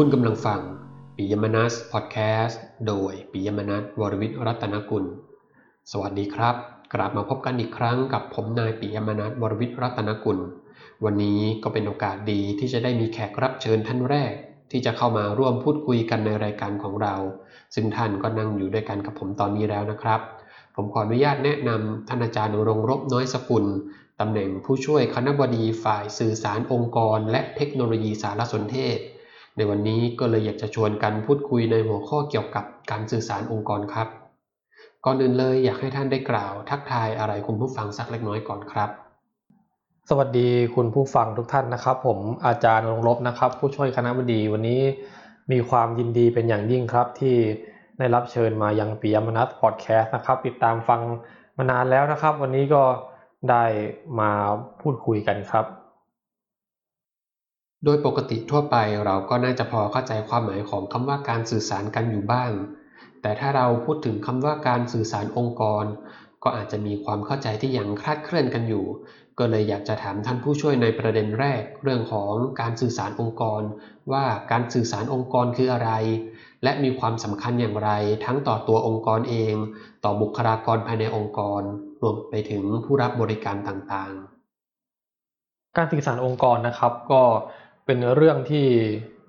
คุณกำลังฟังปิยมนัสพอดแคสต์โดยปิยมนัสวรวิทย์รัตนกุล สวัสดีครับ กลับมาพบกันอีกครั้งกับผมนายปิยมนัสวรวิทย์รัตนกุล วันนี้ก็เป็นโอกาสดีที่จะได้มีแขกรับเชิญท่านแรก ที่จะเข้ามาร่วมพูดคุยกันในรายการของเรา ซึ่งท่านก็นั่งอยู่ด้วยกันกับผมตอนนี้แล้วนะครับ ผมขออนุญาตแนะนำท่านอาจารย์รงรบน้อยสกุลตำแหน่งผู้ช่วยคณบดีฝ่ายสื่อสารองค์กร และเทคโนโลยีสารสนเทศ ในวันนี้ก็เลยอยากจะชวนกันพูดคุยในหัวข้อเกี่ยวกับการสื่อสารองค์กรครับ ก่อนอื่นเลยอยากให้ท่านได้กล่าว ทักทายอะไรคุณผู้ฟังสักเล็กน้อยก่อนครับ สวัสดีคุณผู้ฟังทุกท่านนะครับ ผมอาจารย์รงรบนะครับ ผู้ช่วยคณะบดีวันนี้มีความยินดีเป็นอย่างยิ่งครับ ที่ได้รับเชิญมายังปิยมนัสพอดแคสต์นะครับ ติดตามฟังมานานแล้วนะครับ วันนี้ก็ได้มาพูดคุยกันครับ โดยปกติทั่วไปเราก็น่าจะพอเข้าใจความหมายของคำว่าการสื่อสารกันอยู่บ้าง แต่ถ้าเราพูดถึงคำว่าการสื่อสารองค์กร ก็อาจจะมีความเข้าใจที่ยังคลาดเคลื่อนกันอยู่ ก็เลยอยากจะถามท่านผู้ช่วยในประเด็นแรก เรื่องของการสื่อสารองค์กร ว่าการสื่อสารองค์กรคืออะไร และมีความสำคัญอย่างไร ทั้งต่อตัวองค์กรเอง ต่อบุคลากรภายในองค์กร รวมไปถึงผู้รับบริการต่างๆ การสื่อสารองค์กรนะครับก็เป็นเรื่องที่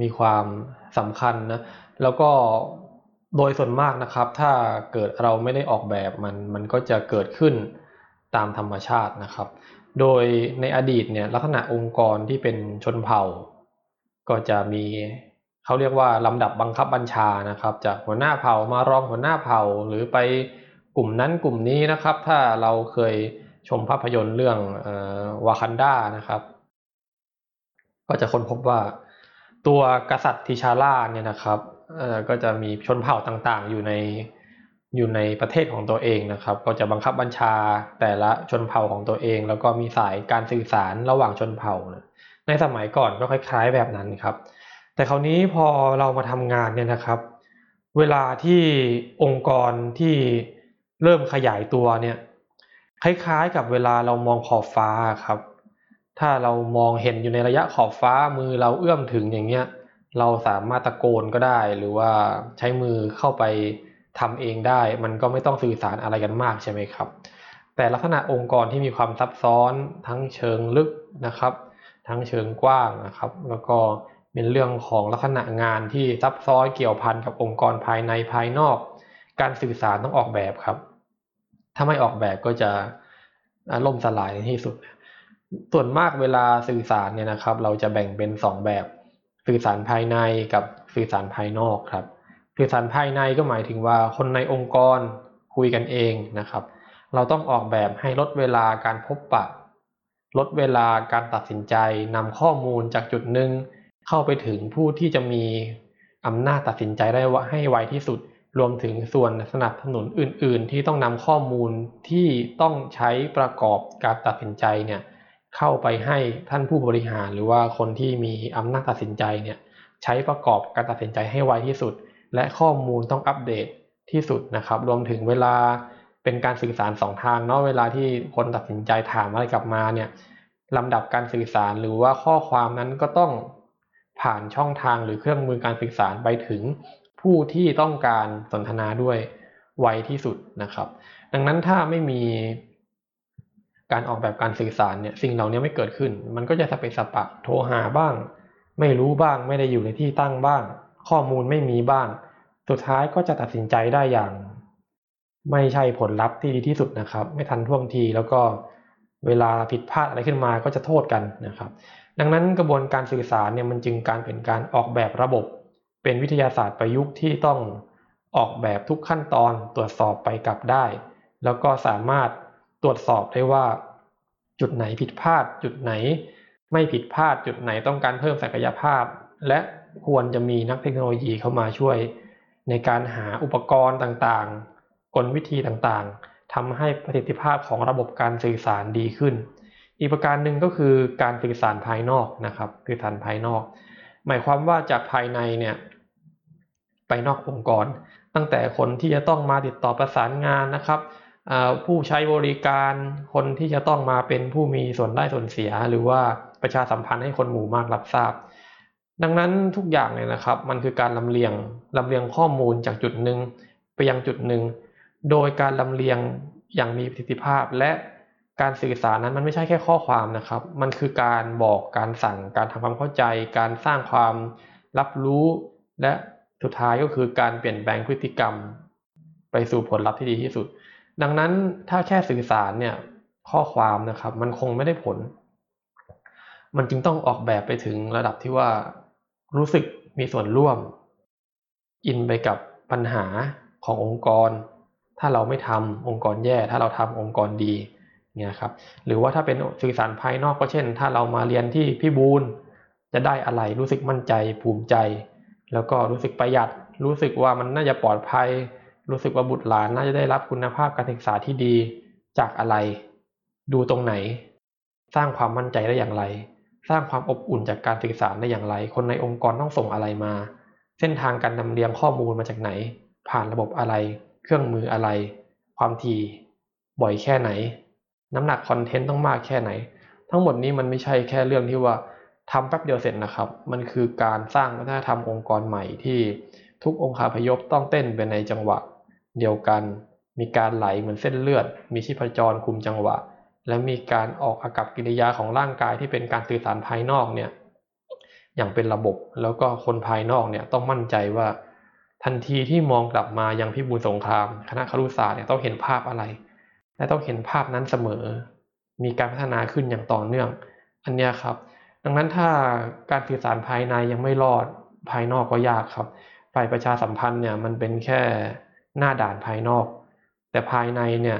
มีความสำคัญนะแล้วก็โดยส่วนมากนะครับ ถ้าเกิดเราไม่ได้ออกแบบมันมันก็จะเกิดขึ้นตามธรรมชาตินะครับ โดยในอดีตเนี่ยลักษณะองค์กรที่เป็นชนเผ่า ก็จะมีเขาเรียกว่าลำดับบังคับบัญชานะครับ จากหัวหน้าเผ่ามารองหัวหน้าเผ่าหรือไปกลุ่มนั้นกลุ่มนี้นะครับ ถ้าเราเคยชมภาพยนตร์เรื่องวากันดานะครับ ก็จะค้นพบว่าตัวกษัตริย์ทิชาร่าเนี่ยนะครับก็จะมีชนเผ่าต่างๆ อยู่ในอยู่ในประเทศของตัวเองนะครับ ก็จะบังคับบัญชาแต่ละชนเผ่าของตัวเอง แล้วก็มีสายการสื่อสารระหว่างชนเผ่าในสมัยก่อนก็คล้าย ๆ แบบนั้นครับ แต่คราวนี้พอเรามาทำงานเนี่ยนะครับ เวลาที่องค์กรที่เริ่มขยายตัวเนี่ยคล้ายๆ กับเวลาเรามองขอบฟ้าครับ ถ้าเรามองเห็นอยู่ในระยะขอบฟ้ามือเราเอื้อมถึงอย่างเงี้ย เราสามารถตะโกนก็ได้ หรือว่าใช้มือเข้าไปทำเองได้ มันก็ไม่ต้องสื่อสารอะไรกันมากใช่ไหมครับ แต่ลักษณะองค์กรที่มีความซับซ้อนทั้งเชิงลึกนะครับ ทั้งเชิงกว้างนะครับ แล้วก็เป็นเรื่องของลักษณะงานที่ซับซ้อนเกี่ยวพันกับองค์กรภายในภายนอก การสื่อสารต้องออกแบบครับ ถ้าไม่ออกแบบก็จะล่มสลายในที่สุด ส่วนมากเวลาสื่อสารเนี่ยนะครับ เราจะแบ่งเป็นสองแบบ สื่อสารภายในกับสื่อสารภายนอกครับ สื่อสารภายในก็หมายถึงว่าคนในองค์กรคุยกันเองนะครับ เราต้องออกแบบให้ลดเวลาการพบปะ ลดเวลาการตัดสินใจนำข้อมูลจากจุดหนึ่งเข้าไปถึงผู้ที่จะมีอำนาจตัดสินใจได้ว่าให้ไวที่สุด รวมถึงส่วนสนับสนุนอื่น ๆ ที่ต้องนำข้อมูลที่ต้องใช้ประกอบการตัดสินใจเนี่ย เข้าไปให้ท่านผู้บริหารหรือว่าคนที่มีอำนาจตัดสินใจเนี่ยใช้ประกอบการตัดสินใจให้ไวที่สุด และข้อมูลต้องอัปเดตที่สุดนะครับ รวมถึงเวลาเป็นการสื่อสารสองทางเนาะเวลาที่คนตัดสินใจถามอะไรกลับมาเนี่ยลำดับการสื่อสารหรือว่าข้อความนั้นก็ต้องผ่านช่องทางหรือเครื่องมือการสื่อสารไปถึงผู้ที่ต้องการสนทนาด้วยไวที่สุดนะครับ ดังนั้นถ้าไม่มี การออกแบบการสื่อสารเนี่ยสิ่งเหล่านี้ไม่เกิดขึ้น มันก็จะสเปสปะโทรหาบ้าง ไม่รู้บ้างไม่ได้อยู่ในที่ตั้งบ้าง ข้อมูลไม่มีบ้าง สุดท้ายก็จะตัดสินใจได้อย่าง ไม่ใช่ผลลัพธ์ที่ดีที่สุดนะครับ ไม่ทันท่วงทีแล้วก็เวลาผิดพลาดอะไรขึ้นมาก็จะโทษกันนะครับ ดังนั้นกระบวนการสื่อสารเนี่ยมันจึงการเป็นการออกแบบระบบ เป็นวิทยาศาสตร์ประยุกต์ที่ต้องออกแบบทุกขั้นตอนตรวจสอบไปกลับได้ แล้วก็สามารถ ตรวจสอบได้ว่า จุดไหนผิดพลาด จุดไหนไม่ผิดพลาด จุดไหนต้องการเพิ่มศักยภาพ และควรจะมีนักเทคโนโลยีเข้ามาช่วย ในการหาอุปกรณ์ต่างๆ กลวิธีต่างๆทำให้ประสิทธิภาพของระบบการสื่อสารดีขึ้น อีกประการหนึ่งก็คือการสื่อสารภายนอกนะครับสื่อสารภายนอก หมายความว่าจากภายในเนี่ยไปนอกองค์กร ตั้งแต่คนที่จะต้องมาติดต่อประสานงานนะครับ ผู้ใช้บริการคนที่จะต้องมาเป็นผู้มีส่วนได้ส่วนเสีย หรือว่าประชาสัมพันธ์ให้คนหมู่มากรับทราบ ดังนั้นทุกอย่างเนี่ยนะครับ มันคือการลำเลียงลำเลียงข้อมูลจากจุดหนึ่งไปยังจุดหนึ่งโดยการลำเลียงอย่างมีประสิทธิภาพและการสื่อสารนั้นมันไม่ใช่แค่ข้อความนะครับ มันคือการบอกการสั่งการทำความเข้าใจ การสร้างความรับรู้ และสุดท้ายก็คือการเปลี่ยนแปลงพฤติกรรม ไปสู่ผลลัพธ์ที่ดีที่สุด ดังนั้นถ้าแค่สื่อสารเนี่ยข้อความนะครับ มันคงไม่ได้ผล มันจึงต้องออกแบบไปถึงระดับที่ว่ารู้สึกมีส่วนร่วม อินไปกับปัญหาขององค์กร ถ้าเราไม่ทำองค์กรแย่ ถ้าเราทำองค์กรดีเนี่ยครับหรือว่าถ้าเป็นสื่อสารภายนอกก็เช่น ถ้าเรามาเรียนที่พี่บูลจะได้อะไรรู้สึกมั่นใจภูมิใจ แล้วก็รู้สึกประหยัด รู้สึกว่ามันน่าจะปลอดภัย รู้สึกว่าบุตรหลานน่าจะได้รับคุณภาพการศึกษาที่ดีจากอะไร ดูตรงไหน สร้างความมั่นใจได้อย่างไร สร้างความอบอุ่นจากการสื่อสารได้อย่างไร คนในองค์กรต้องส่งอะไรมา เส้นทางการนำเรียงข้อมูลมาจากไหน ผ่านระบบอะไร เครื่องมืออะไร ความถี่บ่อยแค่ไหน น้ำหนักคอนเทนต์ต้องมากแค่ไหน ทั้งหมดนี้มันไม่ใช่แค่เรื่องที่ว่าทำแป๊บเดียวเสร็จนะครับ มันคือการสร้างวัฒนธรรมองค์กรใหม่ที่ทุกองค์คาพยพต้องเต้นไปในจังหวะ เดียวกัน มีการไหลเหมือนเส้นเลือด มีชีพจรคุมจังหวะ และมีการออกอากับกิริยาของร่างกายที่เป็นการสื่อสารภายนอกเนี่ยอย่างเป็นระบบแล้วก็คนภายนอกเนี่ยต้องมั่นใจว่า ทันทีที่มองกลับมายังพิบูลสงคราม คณะครุศาสตร์เนี่ยต้องเห็นภาพอะไร และต้องเห็นภาพนั้นเสมอ มีการพัฒนาขึ้นอย่างต่อเนื่อง อันนี้ครับ ดังนั้นถ้าการสื่อสารภายในยังไม่รอดภายนอกก็ยากครับฝ่ายประชาสัมพันธ์เนี่ยมันเป็นแค่ หน้าด่านภายนอก แต่ภายในเนี่ย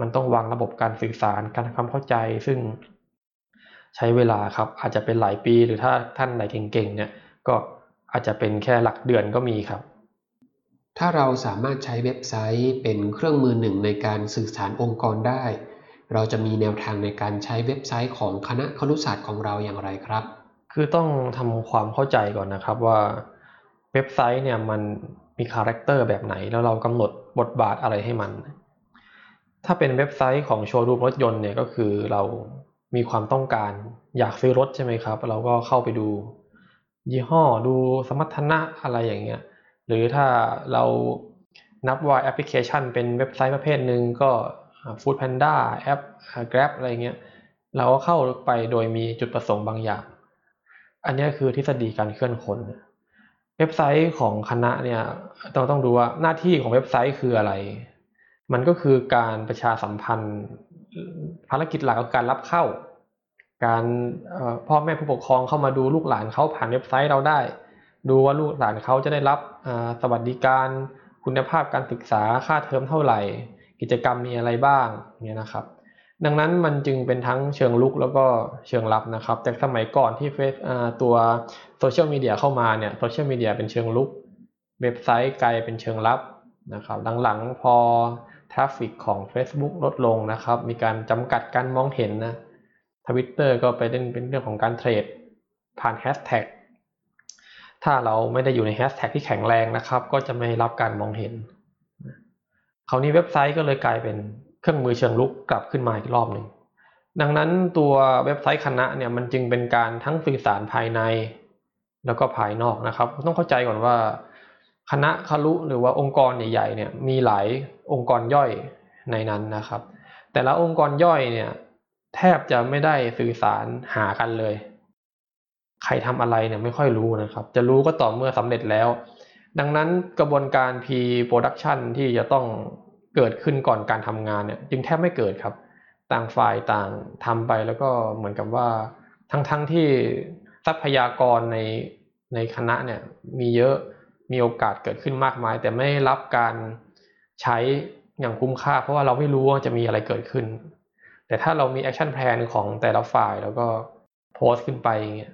มันต้องวางระบบการสื่อสารการทำความเข้าใจ ซึ่งใช้เวลาครับอาจจะเป็นหลายปีหรือถ้าท่านไหนเก่งๆเนี่ยก็อาจจะเป็นแค่หลักเดือนก็มีครับ ถ้าเราสามารถใช้เว็บไซต์เป็นเครื่องมือหนึ่งในการสื่อสารองค์กรได้ เราจะมีแนวทางในการใช้เว็บไซต์ของคณะครุศาสตร์ของเราอย่างไรครับ คือต้องทำความเข้าใจก่อนนะครับว่าเว็บไซต์เนี่ยมัน มี character แบบไหน แล้วเรากำหนดบทบาทอะไรให้มัน ถ้าเป็นเว็บไซต์ของโชว์รูมรถยนต์เนี่ยก็คือเรามีความต้องการอยากซื้อรถใช่ไหมครับ เราก็เข้าไปดู ยี่ห้อดูสมรรถนะอะไรอย่างเงี้ยหรือถ้าเรานับว่าแอปพลิเคชันเป็นเว็บไซต์ประเภทหนึ่งก็ Food Panda แอป Grab อะไรเงี้ยเราก็เข้าไปโดยมีจุดประสงค์บางอย่าง อันนี้คือทฤษฎีการเคลื่อนคน เว็บไซต์ของคณะเนี่ยต้องต้องดูว่าหน้าที่ของเว็บไซต์คืออะไร มันก็คือการประชาสัมพันธ์ภารกิจหลักก็การรับเข้า การพ่อแม่ผู้ปกครองเข้ามาดูลูกหลานเขาผ่านเว็บไซต์เราได้ ดูว่าลูกหลานเขาจะได้รับสวัสดิการ คุณภาพการศึกษาค่าเทอมเท่าไหร่ กิจกรรมมีอะไรบ้างเนี่ยนะครับ ดังนั้นมันจึงเป็นทั้งเชิงรุกแล้วก็เชิงรับนะครับ แต่สมัยก่อนที่เฟซตัวโซเชียลมีเดียเข้ามาเนี่ยโซเชียลมีเดียเป็นเชิงรุก เว็บไซต์กลายเป็นเชิงรับนะครับหลังๆพอ traffic ของ Facebook ลดลงนะครับ มีการจำกัดการมองเห็นนะทวิตเตอร์ก็ไปเล่นเป็นเรื่องของการเทรด ผ่านแฮชแท็กถ้าเราไม่ได้อยู่ในแฮชแท็กที่แข็งแรงนะครับ ก็จะไม่รับการมองเห็นคราวนี้เว็บไซต์ก็เลยกลายเป็น เครื่องมือเชิงลุกกลับขึ้นมาอีกรอบหนึ่งดังนั้นตัวเว็บไซต์คณะเนี่ยมันจึงเป็นการทั้งสื่อสารภายใน แล้วก็ภายนอกนะครับ ต้องเข้าใจก่อนว่า คณะคารุหรือว่าองค์กรใหญ่ๆเนี่ยมีหลายองค์กรย่อยในนั้นนะครับ แต่ละองค์กรย่อยเนี่ยแทบจะไม่ได้สื่อสารหากันเลย ใครทำอะไรเนี่ยไม่ค่อยรู้นะครับ จะรู้ก็ต่อเมื่อสำเร็จแล้ว ดังนั้นกระบวนการ P-Production ที่จะต้อง เกิดขึ้นก่อนการทำงานเนี่ยจึงแทบไม่เกิดครับ ต่างฝ่ายต่างทำไปแล้วก็เหมือนกับว่าทั้งๆทที่ทรัพยากรในในคณะเนี่ยมีเยอะมีโอกาสเกิดขึ้นมากมาย แต่ไม่รับการใช้อย่างคุ้มค่า เพราะว่าเราไม่รู้ว่าจะมีอะไรเกิดขึ้น แต่ถ้าเรามี action plan ของแต่ละฝ่ายแล้วก็โพสต์ขึ้นไปเงี้ย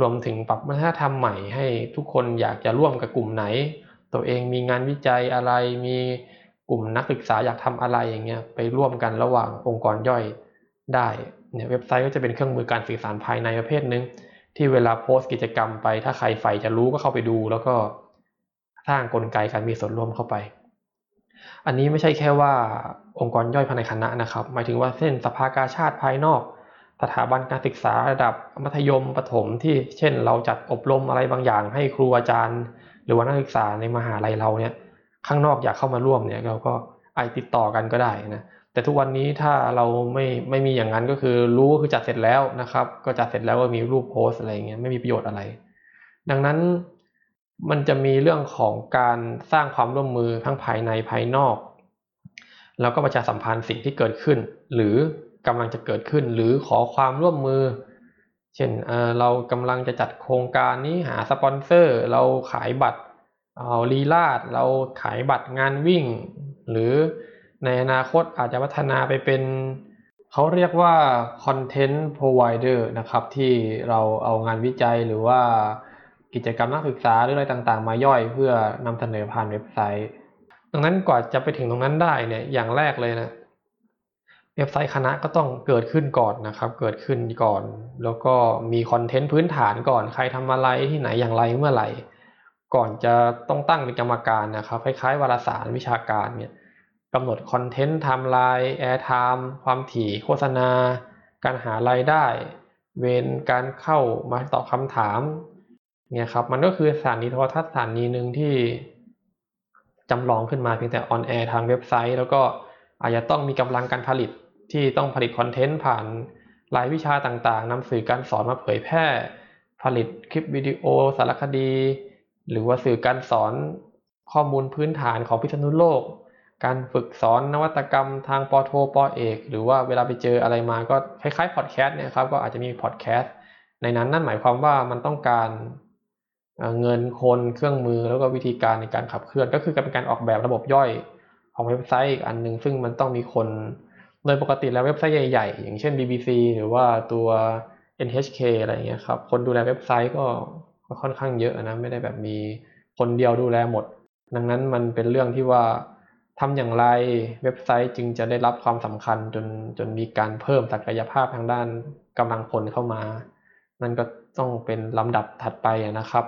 รวมถึงปรับวัฒนธรรมใหม่ให้ทุกคนอยากจะร่วมกับกลุ่มไหน ตัวเองมีงานวิจัยอะไรมี กลุ่มนักศึกษาอยากทำอะไรอย่างเงี้ยไปร่วมกันระหว่างองค์กรย่อยได้เนี่ยเว็บไซต์ก็จะเป็นเครื่องมือการสื่อสารภายในประเภทหนึ่งที่เวลาโพสต์กิจกรรมไป ถ้าใครใฝ่จะรู้ก็เข้าไปดู แล้วก็สร้างกลไกการมีส่วนร่วมเข้าไป อันนี้ไม่ใช่แค่ว่าองค์กรย่อยภายในคณะนะครับ หมายถึงว่าเส้นสภากาชาติภายนอก สถาบันการศึกษาระดับมัธยมประถมที่เช่นเราจัดอบรมอะไรบางอย่างให้ครูอาจารย์ หรือว่านักศึกษาในมหาลัยเราเนี่ย ข้างนอกอยากเข้ามาร่วมเนี่ยเราก็ไอติดต่อกันก็ได้นะแต่ทุกวันนี้ถ้าเราไม่ไม่มีอย่างนั้นก็คือรู้คือจัดเสร็จแล้วนะครับ ก็จัดเสร็จแล้วก็มีรูปโพสอะไรเงี้ยไม่มีประโยชน์อะไร ดังนั้นมันจะมีเรื่องของการสร้างความร่วมมือทั้งภายในภายนอก แล้วก็ประชาสัมพันธ์สิ่งที่เกิดขึ้น หรือกำลังจะเกิดขึ้น หรือขอความร่วมมือ เช่นเเรากำลังจะจัดโครงการนี้หาสปอนเซอร์ เราขายบัตร เอาลีลาดเราขายบัตรงานวิ่ง หรือในอนาคตอาจจะพัฒนาไปเป็นเขาเรียกว่า Content Provider นะครับ ที่เราเอางานวิจัยหรือว่ากิจกรรมนักศึกษาหรืออะไรต่างๆ มาย่อยเพื่อนำเสนอผ่านเว็บไซต์ ดังนั้นกว่าจะไปถึงตรงนั้นได้เนี่ยอย่างแรกเลยนะเว็บไซต์คณะก็ต้องเกิดขึ้นก่อนนะครับ เกิดขึ้นก่อน แล้วก็มีคอนเทนต์พื้นฐานก่อน ใครทำอะไรที่ไหนอย่างไรเมื่อไหร่ ก่อนจะต้องตั้งเป็นกรรมการนะครับคล้ายๆวารสารวิชาการเนี่ยกำหนดคอนเทนต์ไทม์ไลน์ airtime ความถี่โฆษณา การหารายได้ เวนการเข้ามาตอบคำถามเนี่ยครับมันก็คือสถานีโทรทัศน์สถานีหนึ่งที่จำลองขึ้นมาเพียงแต่ออนแอร์ทางเว็บไซต์ แล้วก็อาจจะต้องมีกำลังการผลิตที่ต้องผลิตคอนเทนต์ผ่านรายวิชาต่างๆนำสื่อการสอนมาเผยแพร่ ผลิตคลิปวิดีโอ สารคดี หรือว่าสื่อการสอนข้อมูลพื้นฐานของพิษณุโลก การฝึกสอนนวัตกรรมทางปโทปเอก หรือว่าเวลาไปเจออะไรมาก็คล้ายๆพอดแคสต์เนี่ยครับก็อาจจะมีพอดแคสต์ในนั้นนั่นหมายความว่ามันต้องการเงินคนเครื่องมือแล้วก็วิธีการในการขับเคลื่อน ก็คือการเป็นการออกแบบระบบย่อยของเว็บไซต์อีกอันหนึ่งซึ่งมันต้องมีคนโดยปกติแล้วเว็บไซต์ใหญ่ๆ อย่างเช่น BBC หรือว่าตัว NHK อะไรเงี้ยครับคนดูแลเว็บไซต์ก็ ก็ค่อนข้างเยอะนะไม่ได้แบบมีคนเดียวดูแลหมด ดังนั้นมันเป็นเรื่องที่ว่าทำอย่างไรเว็บไซต์จึงจะได้รับความสำคัญจนจนมีการเพิ่มศักยภาพทางด้านกำลังคนเข้ามา นั่นก็ต้องเป็นลำดับถัดไปนะครับ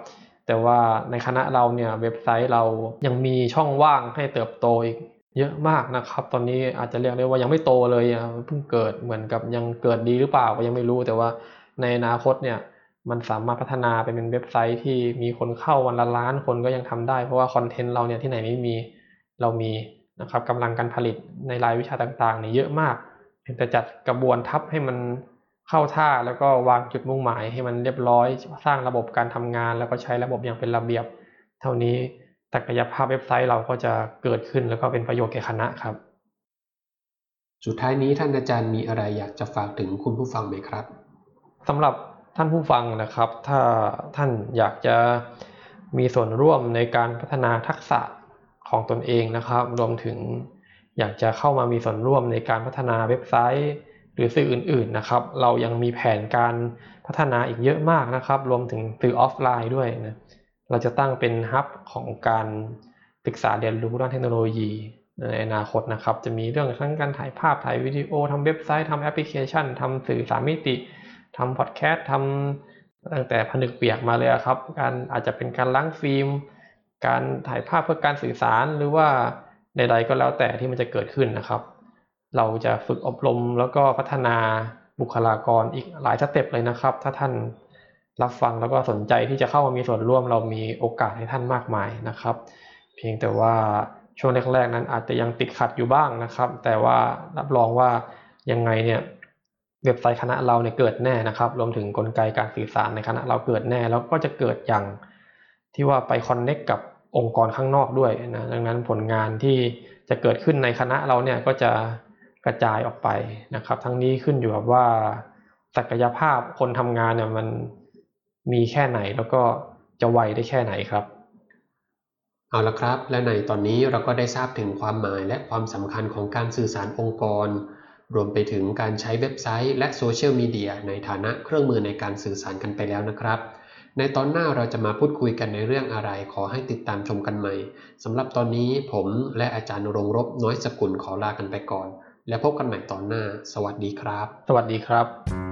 แต่ว่าในคณะเราเนี่ยเว็บไซต์เรายังมีช่องว่างให้เติบโตอีกเยอะมากนะครับ ตอนนี้อาจจะเรียกได้ว่ายังไม่โตเลยเพิ่งเกิดเหมือนกับยังเกิดดีหรือเปล่าก็ยังไม่รู้แต่ว่าในอนาคตเนี่ย มันสามารถพัฒนาไปเป็นเว็บไซต์ที่มีคนเข้าวันละล้านคนก็ยังทำได้ เพราะว่าคอนเทนต์เราเนี่ยที่ไหนไม่มีเรามีนะครับกำลังการผลิตในรายวิชาต่างๆเนี่ยเยอะมากเพียงแต่จัดกระบวนทัพให้มันเข้าท่าแล้วก็วางจุดมุ่งหมายให้มันเรียบร้อย สร้างระบบการทำงาน แล้วก็ใช้ระบบอย่างเป็นระเบียบ เท่านี้ศักยภาพเว็บไซต์เราก็จะเกิดขึ้นแล้วก็เป็นประโยชน์แก่คณะครับ สุดท้ายนี้ท่านอาจารย์มีอะไรอยากจะฝากถึงคุณผู้ฟังไหมครับสำหรับ ท่านผู้ฟังนะครับ ถ้าท่านอยากจะมีส่วนร่วมในการพัฒนาทักษะของตนเองนะครับ รวมถึงอยากจะเข้ามามีส่วนร่วมในการพัฒนาเว็บไซต์ หรือสื่ออื่นๆนะครับ เรายังมีแผนการพัฒนาอีกเยอะมากนะครับ รวมถึงสื่อออฟไลน์ด้วยนะเราจะตั้งเป็นฮับของการศึกษาเรียนรู้ด้านเทคโนโลยีในอนาคตนะครับ จะมีเรื่องทั้งการถ่ายภาพถ่ายวิดีโอทำเว็บไซต์ทำแอปพลิเคชันทำสื่อสามมิติ ทำพอดแคสต์ทำตั้งแต่แผนกเปียกมาเลยครับ การอาจจะเป็นการล้างฟิล์ม การถ่ายภาพเพื่อการสื่อสารหรือว่าใดๆก็แล้วแต่ที่มันจะเกิดขึ้นนะครับ เราจะฝึกอบรมแล้วก็พัฒนาบุคลากรอีกหลาย step เลยนะครับ ถ้าท่านรับฟังแล้วก็สนใจที่จะเข้ามามีส่วนร่วมเรามีโอกาสให้ท่านมากมายนะครับ เพียงแต่ว่าช่วงแรกๆนั้นอาจจะยังติดขัดอยู่บ้างนะครับ แต่ว่ารับรองว่ายังไงเนี่ย เว็บไซต์คณะเราเนี่ยเกิดแน่นะครับ รวมถึงกลไกการสื่อสารในคณะเราเกิดแน่ แล้วก็จะเกิดอย่างที่ว่าไป connect กับองค์กรข้างนอกด้วยนะดังนั้นผลงานที่จะเกิดขึ้นในคณะเราเนี่ยก็จะกระจายออกไปนะครับ ทั้งนี้ขึ้นอยู่กับว่าศักยภาพคนทำงานเนี่ยมันมีแค่ไหนแล้วก็จะไวได้แค่ไหนครับ เอาละครับ และในตอนนี้เราก็ได้ทราบถึงความหมายและความสำคัญของการสื่อสารองค์กร รวมไปถึงการใช้เว็บไซต์และโซเชียลมีเดียในฐานะเครื่องมือในการสื่อสารกันไปแล้วนะครับ ในตอนหน้าเราจะมาพูดคุยกันในเรื่องอะไรขอให้ติดตามชมกันใหม่สำหรับตอนนี้ผมและอาจารย์รงรบน้อยสกุลขอลากันไปก่อน และพบกันใหม่ตอนหน้า สวัสดีครับ สวัสดีครับ